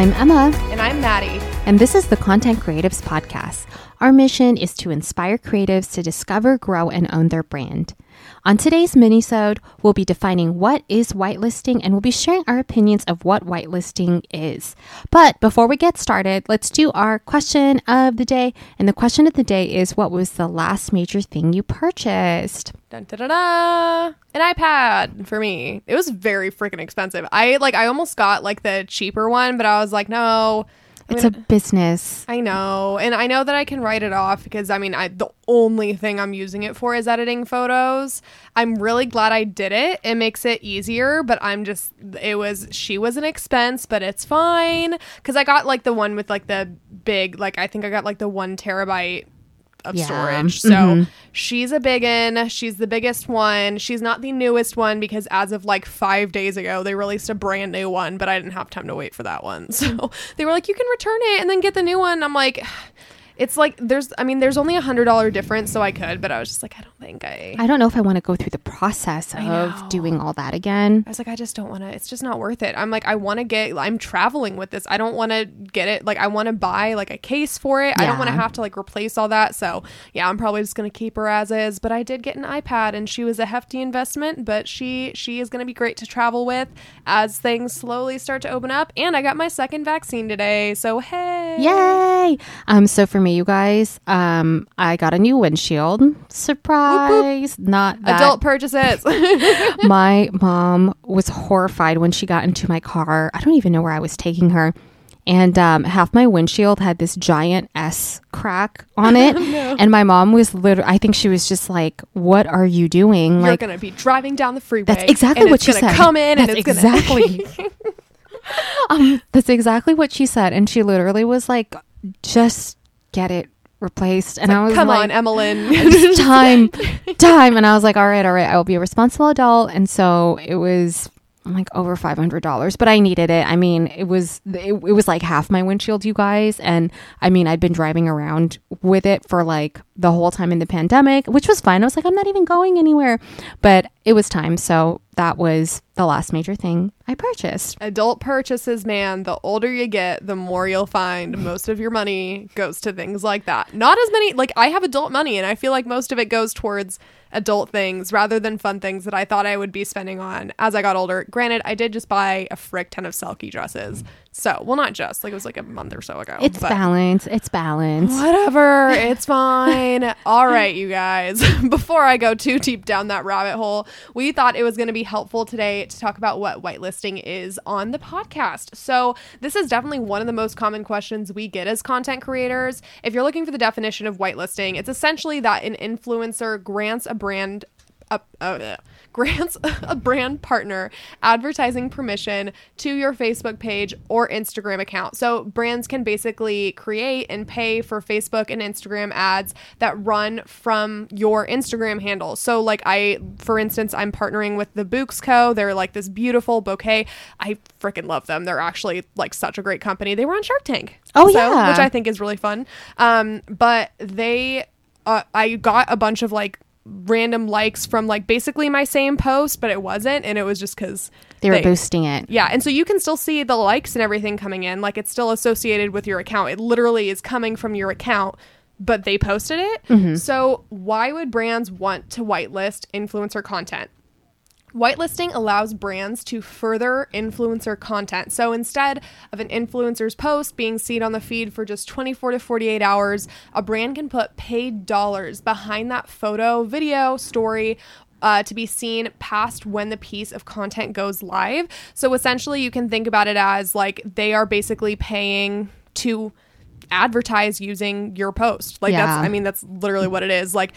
I'm Emma, And I'm Maddie. and this is the Content Creatives Podcast. Our mission is to inspire creatives to discover, grow, and own their brand. On today's minisode, we'll be defining what is whitelisting and we'll be sharing our opinions of what whitelisting is. But before we get started, let's do our question of the day. And the question of the day is what was the last major thing you purchased? Dun, da, da, da. An iPad for me. It was very freaking expensive. I like I almost got like the cheaper one, but I was like, no. It's a business. I know. And I know that I can write it off because I mean, I the only thing I'm using it for is editing photos. I'm really glad I did it. It makes it easier, but I'm just it was she was an expense, but it's fine cuz I got like the one with like the big like I think I got like the 1 terabyte of Yeah. storage. So Mhm. she's a big one. She's the biggest one. She's not the newest one because as of like five days ago, they released a brand new one, but I didn't have time to wait for that one. So they were like, you can return it and then get the new one. I'm like, it's like there's I mean, there's only a hundred dollar difference, so I could, but I was just like, I don't think I I don't know if I want to go through the process I know. of doing all that again. I was like, I just don't want to. It's just not worth it. I'm like, I want to get. I'm traveling with this. I don't want to get it. Like, I want to buy like a case for it. I don't want to have to like replace all that. So yeah, I'm probably just gonna keep her as is. But I did get an iPad, and she was a hefty investment. But she she is gonna be great to travel with as things slowly start to open up. And I got my second vaccine today. So hey, Yay! Um, so for me, you guys, um, I got a new windshield. Surprise! Not that. Adult purchases. my mom was horrified when she got into my car. I don't even know where I was taking her. And um, half my windshield had this giant S crack on it. And my mom was literally, I think she was just like, What are you doing? You're like, gonna be driving down the freeway. That's exactly what she said. Come in That's and it's gonna exactly. um, that's exactly what she said, and she literally was like, "Just get it replaced." And I was like Come like, on, Emmeline. "It's time, time." And I was like, "All right, all right, I will be a responsible adult." And so it was like over five hundred dollars, but I needed it. I mean, it was it, it was like half my windshield, you guys, and I mean, I'd been driving around with it for like the whole time in the pandemic, which was fine. I was like, I'm not even going anywhere, but it was time. So that was the last major thing I purchased. adult purchases, man, the older you get, the more you'll find most of your money goes to things like that. Not as many, like, I have adult money, and I feel like most of it goes towards adult things rather than fun things that I thought I would be spending on as I got older. Granted, I did just buy a frick ton of Selkie dresses. So, well, not just, like, it was like a month or so ago. It's balance. It's balance. Whatever, it's fine. All right, you guys. Before I go too deep down that rabbit hole, we thought it was going to be helpful today to talk about what whitelisting is on the podcast. So, this is definitely one of the most common questions we get as content creators. If you're looking for the definition of whitelisting, it's essentially that an influencer grants a brand a, uh, grants a brand partner advertising permission to your Facebook page or Instagram account. So brands can basically create and pay for Facebook and Instagram ads that run from your Instagram handle. So like I for instance, I'm partnering with the Bouqs Co. They're like this beautiful bouquet. I freaking love them. They're actually like such a great company. They were on Shark Tank. Oh, So- yeah. which I think is really fun. Um but they uh, I got a bunch of like random likes from like basically my same post, but it wasn't, and it was just because They were boosting it. Yeah, and so you can still see the likes and everything coming in, like it's still associated with your account. It literally is coming from your account, but they posted it. Mm-hmm. So why would brands want to whitelist influencer content? Whitelisting allows brands to further influencer content. So instead of an influencer's post being seen on the feed for just 24 to 48 hours, a brand can put paid dollars behind that photo, video, story. Uh, to be seen past when the piece of content goes live. So essentially, you can think about it as like they are basically paying to advertise using your post. Like Yeah. that's, I mean, that's literally what it is. Like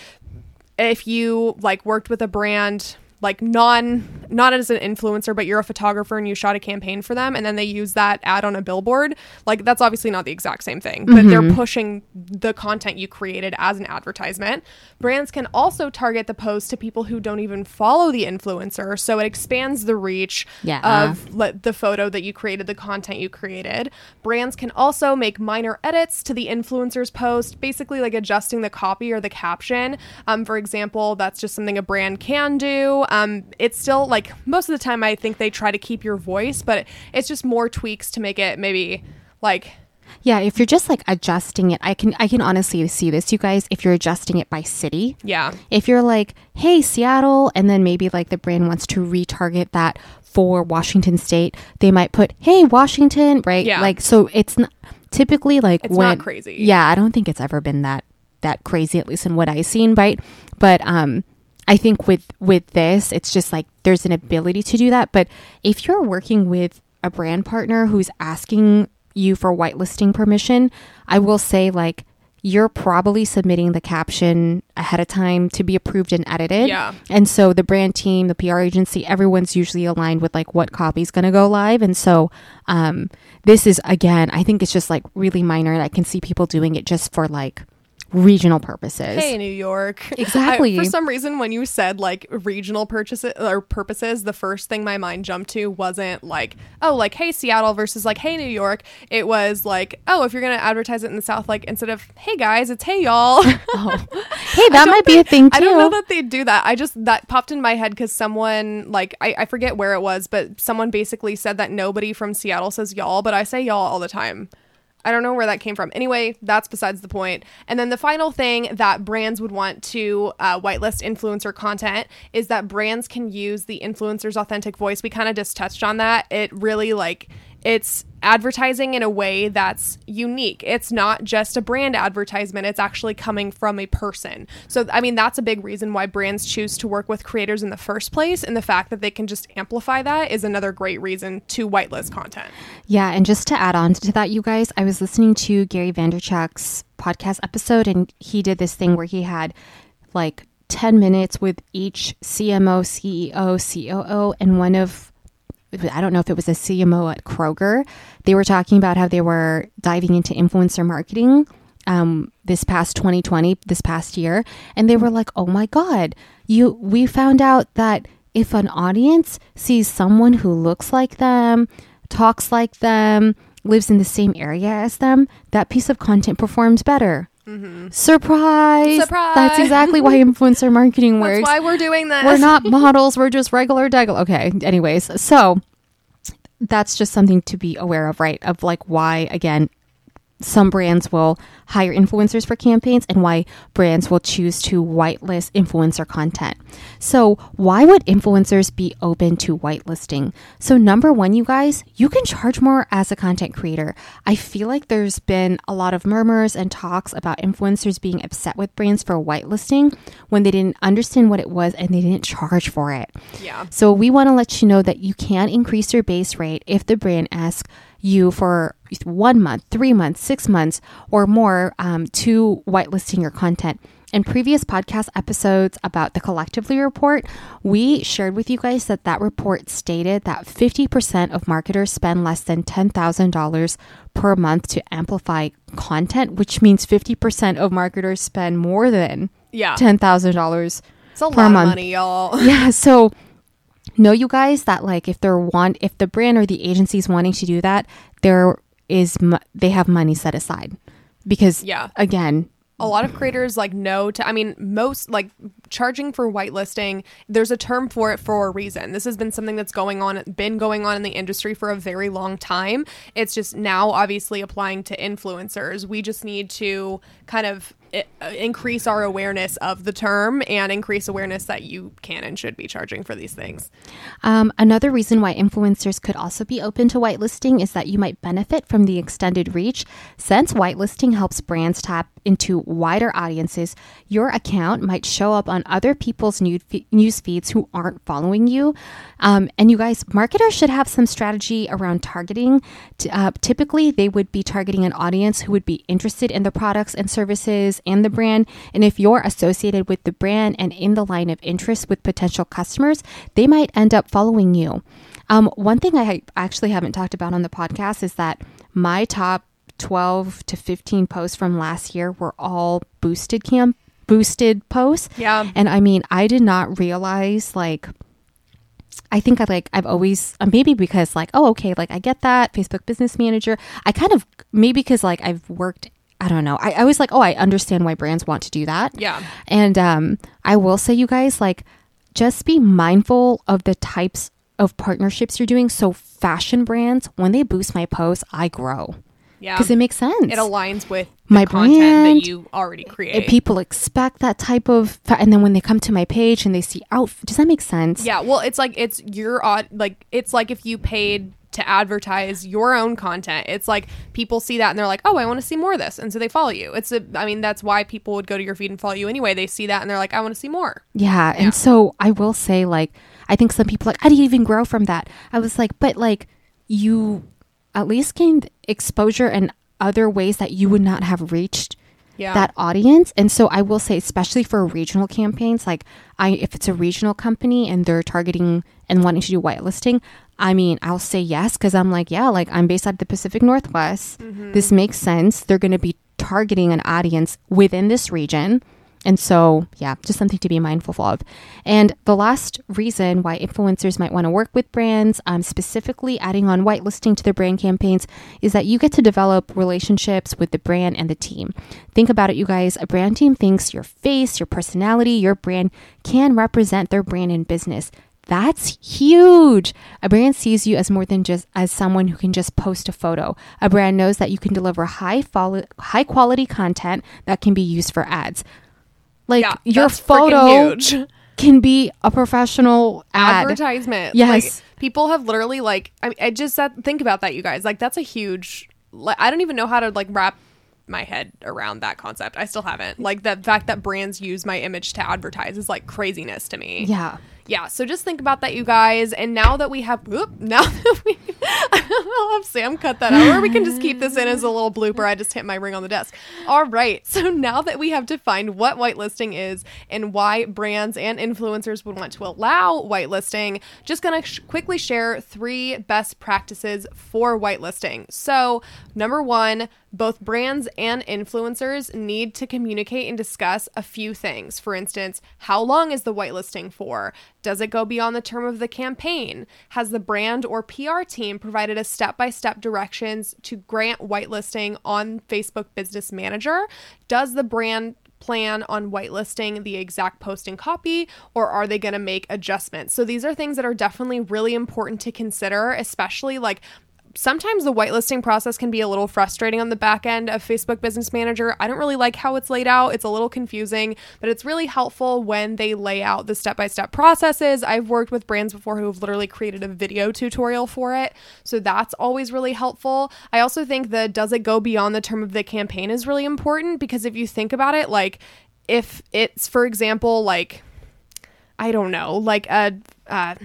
if you like worked with a brand like non not as an influencer but you're a photographer and you shot a campaign for them and then they use that ad on a billboard like that's obviously not the exact same thing but they're pushing the content you created as an advertisement. Brands can also target the post to people who don't even follow the influencer so it expands the reach Yeah. of le- the photo that you created the content you created. Brands can also make minor edits to the influencer's post basically like adjusting the copy or the caption. Um, for example that's just something a brand can do Um, it's still like most of the time, I think they try to keep your voice, but it's just more tweaks to make it maybe like Yeah, if you're just like adjusting it, I can I can honestly see this, you guys. If you're adjusting it by city, yeah, if you're like, hey, Seattle, and then maybe like the brand wants to retarget that for Washington State, they might put, hey, Washington, right? Yeah. Like, so it's not typically like It's when, not crazy. Yeah, I don't think it's ever been that that crazy, at least in what I've seen, right? But um, I think with with this, it's just like there's an ability to do that. But if you're working with a brand partner who's asking you for whitelisting permission, I will say like you're probably submitting the caption ahead of time to be approved and edited. Yeah. And so the brand team, the PR agency, everyone's usually aligned with like what copy's going to go live. And so um, this is, again, I think it's just like really minor. And I can see people doing it just for like regional purposes. Hey, New York. Exactly. I- for some reason, when you said like regional purchases or purposes, the first thing my mind jumped to wasn't like, oh, like, hey, Seattle versus like, hey, New York. It was like, oh, if you're going to advertise it in the South, like, instead of, hey, guys, it's hey, y'all. Oh. Hey, that might be a thing too. I don't know that they do that. I just, that popped in my head because someone, like, I, I forget where it was, but someone basically said that nobody from Seattle says y'all, but I say y'all all the time. I don't know where that came from. Anyway, that's besides the point. And then the final thing that brands would want to uh, whitelist influencer content is that brands can use the influencer's authentic voice. We kind of just touched on that. It really like it's advertising in a way that's unique. It's not just a brand advertisement, it's actually coming from a person. So, I mean, that's a big reason why brands choose to work with creators in the first place. And the fact that they can just amplify that is another great reason to whitelist content. Yeah, and just to add on to that, you guys, I was listening to Gary Vaynerchuk's podcast episode, and he did this thing where he had like 10 minutes with each CMO, CEO, COO, and one of I don't know if it was a CMO at Kroger. They were talking about how they were diving into influencer marketing um, this past 2020, this past year, and they were like, "Oh my god, you! We found out that if an audience sees someone who looks like them, talks like them, lives in the same area as them, that piece of content performs better." Surprise! Surprise! That's exactly why influencer marketing works That's why we're doing this. we're not models we're just regular degular okay anyways so that's just something to be aware of right of like why again some brands will hire influencers for campaigns and why brands will choose to whitelist influencer content. So, why would influencers be open to whitelisting? So, number one, you guys, you can charge more as a content creator. I feel like there's been a lot of murmurs and talks about influencers being upset with brands for whitelisting when they didn't understand what it was and they didn't charge for it. Yeah. So we want to let you know that you can increase your base rate if the brand asks you for one month, three months, six months, or more um, to whitelisting your content. In previous podcast episodes about the Collectively report, we shared with you guys that that report stated that 50% of marketers spend less than $10,000 per month to amplify content, which means 50% of marketers spend more than Yeah. $10,000 It's a per lot month. of money, y'all. yeah so know you guys that like if they're want if the brand or the agency is wanting to do that there is mo- they have money set aside. Because Yeah. again a lot of creators like know to i mean most like charging for whitelisting there's a term for it for a reason. This has been something that's going on been going on in the industry for a very long time. It's just now obviously applying to influencers. We just need to kind of increase our awareness of the term and increase awareness that you can and should be charging for these things Um, another reason why influencers could also be open to whitelisting is that you might benefit from the extended reach. Since whitelisting helps brands tap into wider audiences, your account might show up on other people's news feeds who aren't following you. Um, and you guys, marketers should have some strategy around targeting. Uh, typically, they would be targeting an audience who would be interested in the products and services and the brand. And if you're associated with the brand and in the line of interest with potential customers, they might end up following you. Um, one thing I actually haven't talked about on the podcast is that my top 12 to 15 posts from last year were all boosted camp boosted posts. Yeah. And I mean, I did not realize like I think I like I've always uh, maybe because like oh okay like I get that Facebook Business Manager I kind of maybe because like I've worked I don't know I, I was like oh I understand why brands want to do that Yeah. and um I will say you guys like just be mindful of the types of partnerships you're doing. So fashion brands, when they boost my posts, I grow Yeah. because it makes sense. it aligns with My content brand, that you already create. If people expect that type of, fa- and then when they come to my page and they see outfit, does that make sense? Yeah, well, it's like it's your odd like it's like if you paid to advertise your own content. It's like people see that and they're like, "Oh, I want to see more of this." And so they follow you. It's a I mean, that's why people would go to your feed and follow you anyway. They see that and they're like, "I want to see more." Yeah. And so I will say, like, I think some people are like, I didn't even grow from that. I was like, but like, you at least gained exposure and other ways that you would not have reached Yeah. that audience. And so I will say, especially for regional campaigns, like I, if it's a regional company and they're targeting and wanting to do whitelisting, I mean, I'll say yes because I'm like, yeah, like I'm based out of the Pacific Northwest. This makes sense. They're going to be targeting an audience within this region. And so, yeah, just something to be mindful of. And the last reason why influencers might want to work with brands, um, specifically adding on whitelisting to their brand campaigns, is that you get to develop relationships with the brand and the team. Think about it, you guys. A brand team thinks your face, your personality, your brand can represent their brand and business. That's huge. A brand sees you as more than just as someone who can just post a photo. A brand knows that you can deliver high follow- high quality content that can be used for ads. Like yeah, your photo huge. can be a professional ad. advertisement. Yes. Like, people have literally like I mean, I just think about that, you guys. Like that's a huge. Like, I don't even know how to like wrap my head around that concept. I still haven't. Like the fact that brands use my image to advertise is like craziness to me. Yeah. Yeah, so just think about that, you guys. And now that we have, whoop, now that we, I'll have Sam cut that out, or we can just keep this in as a little blooper. I just hit my ring on the desk. All right, so now that we have defined what whitelisting is and why brands and influencers would want to allow whitelisting, just gonna sh- quickly share three best practices for whitelisting. So, number one, both brands and influencers need to communicate and discuss a few things. For instance, how long is the whitelisting for? Does it go beyond the term of the campaign? Has the brand or PR team provided a step by step directions to grant whitelisting on Facebook Business Manager? Does the brand plan on whitelisting the exact post and copy or are they going to make adjustments? So these are things that are definitely really important to consider, especially like sometimes the whitelisting process can be a little frustrating on the back end of Facebook Business Manager. I don't really like how it's laid out. It's a little confusing, but it's really helpful when they lay out the step by step processes. I've worked with brands before who have literally created a video tutorial for it. So that's always really helpful. I also think the does it go beyond the term of the campaign is really important because if you think about it, like if it's, for example, like, I don't know, like a, uh,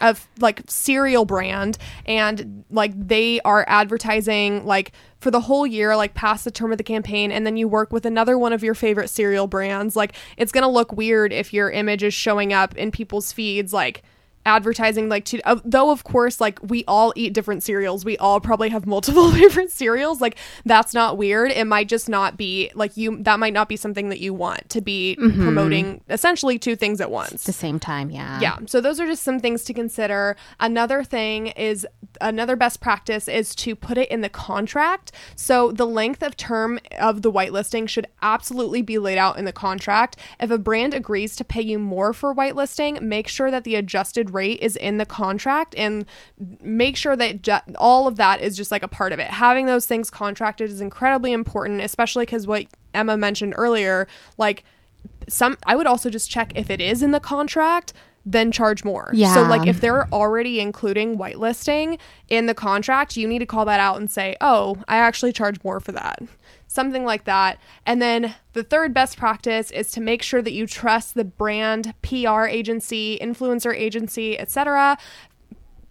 of like cereal brand and like they are advertising like for the whole year like past the term of the campaign and then you work with another one of your favorite cereal brands. Like it's going to look weird if your image is showing up in people's feeds like advertising like to uh, though of course like we all eat different cereals we all probably have multiple favorite cereals like that's not weird it might just not be like you that might not be something that you want to be promoting essentially two things at once at the same time, yeah. yeah. So those are just some things to consider. Another thing is another best practice is to put it in the contract. So the length of term of the whitelisting should absolutely be laid out in the contract. If a brand agrees to pay you more for whitelisting, make sure that the adjusted rate is in the contract and make sure that ju- all of that is just like a part of it. Having those things contracted is incredibly important, especially because what Emma mentioned earlier, like some I would also just check if it is in the contract, then charge more. Yeah. So like if they're already including whitelisting in the contract, you need to call that out and say, "Oh, I actually charge more for that." Something like that. And then the third best practice is to make sure that you trust the brand, PR agency, influencer agency, etc.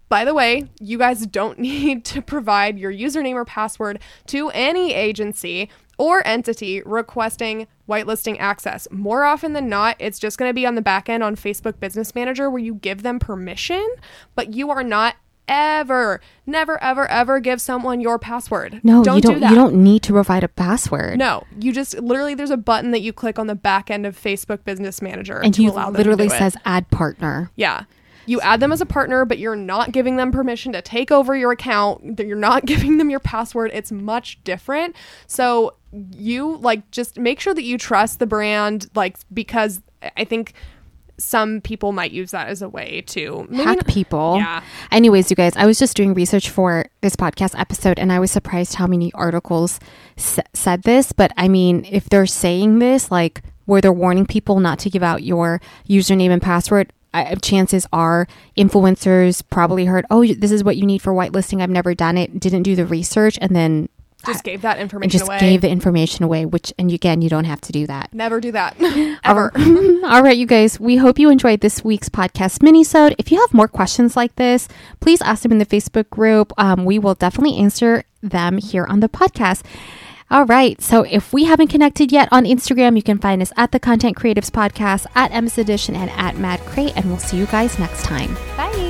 By the way, you guys don't need to provide your username or password to any agency or entity requesting whitelisting access. More often than not, it's just going to be on the back end on Facebook Business Manager where you give them permission, but you are not ever, never, ever, ever give someone your password. No, don't you don't. do that. You don't need to provide a password. No, you just literally there's a button that you click on the back end of Facebook Business Manager and to you allow them literally to do it. Literally says add partner. Yeah. You add them as a partner, but you're not giving them permission to take over your account. You're not giving them your password. It's much different. So you like just make sure that you trust the brand, like because I think some people might use that as a way to maybe hack not- people. Yeah. Anyways, you guys, I was just doing research for this podcast episode and I was surprised how many articles s- said this. But I mean, if they're saying this, like where they're warning people not to give out your username and password, I, chances are influencers probably heard, oh, this is what you need for whitelisting. I've never done it, didn't do the research, and then Just gave that and information just away. gave the information away, which, and again, you don't have to do that. Never do that. Ever. All right, you guys, we hope you enjoyed this week's podcast minisode. If you have more questions like this, please ask them in the Facebook group. Um, we will definitely answer them here on the podcast. All right, so if we haven't connected yet on Instagram, you can find us at the Content Creatives Podcast, at M's Edition, and at Mad Crate, and we'll see you guys next time. Bye.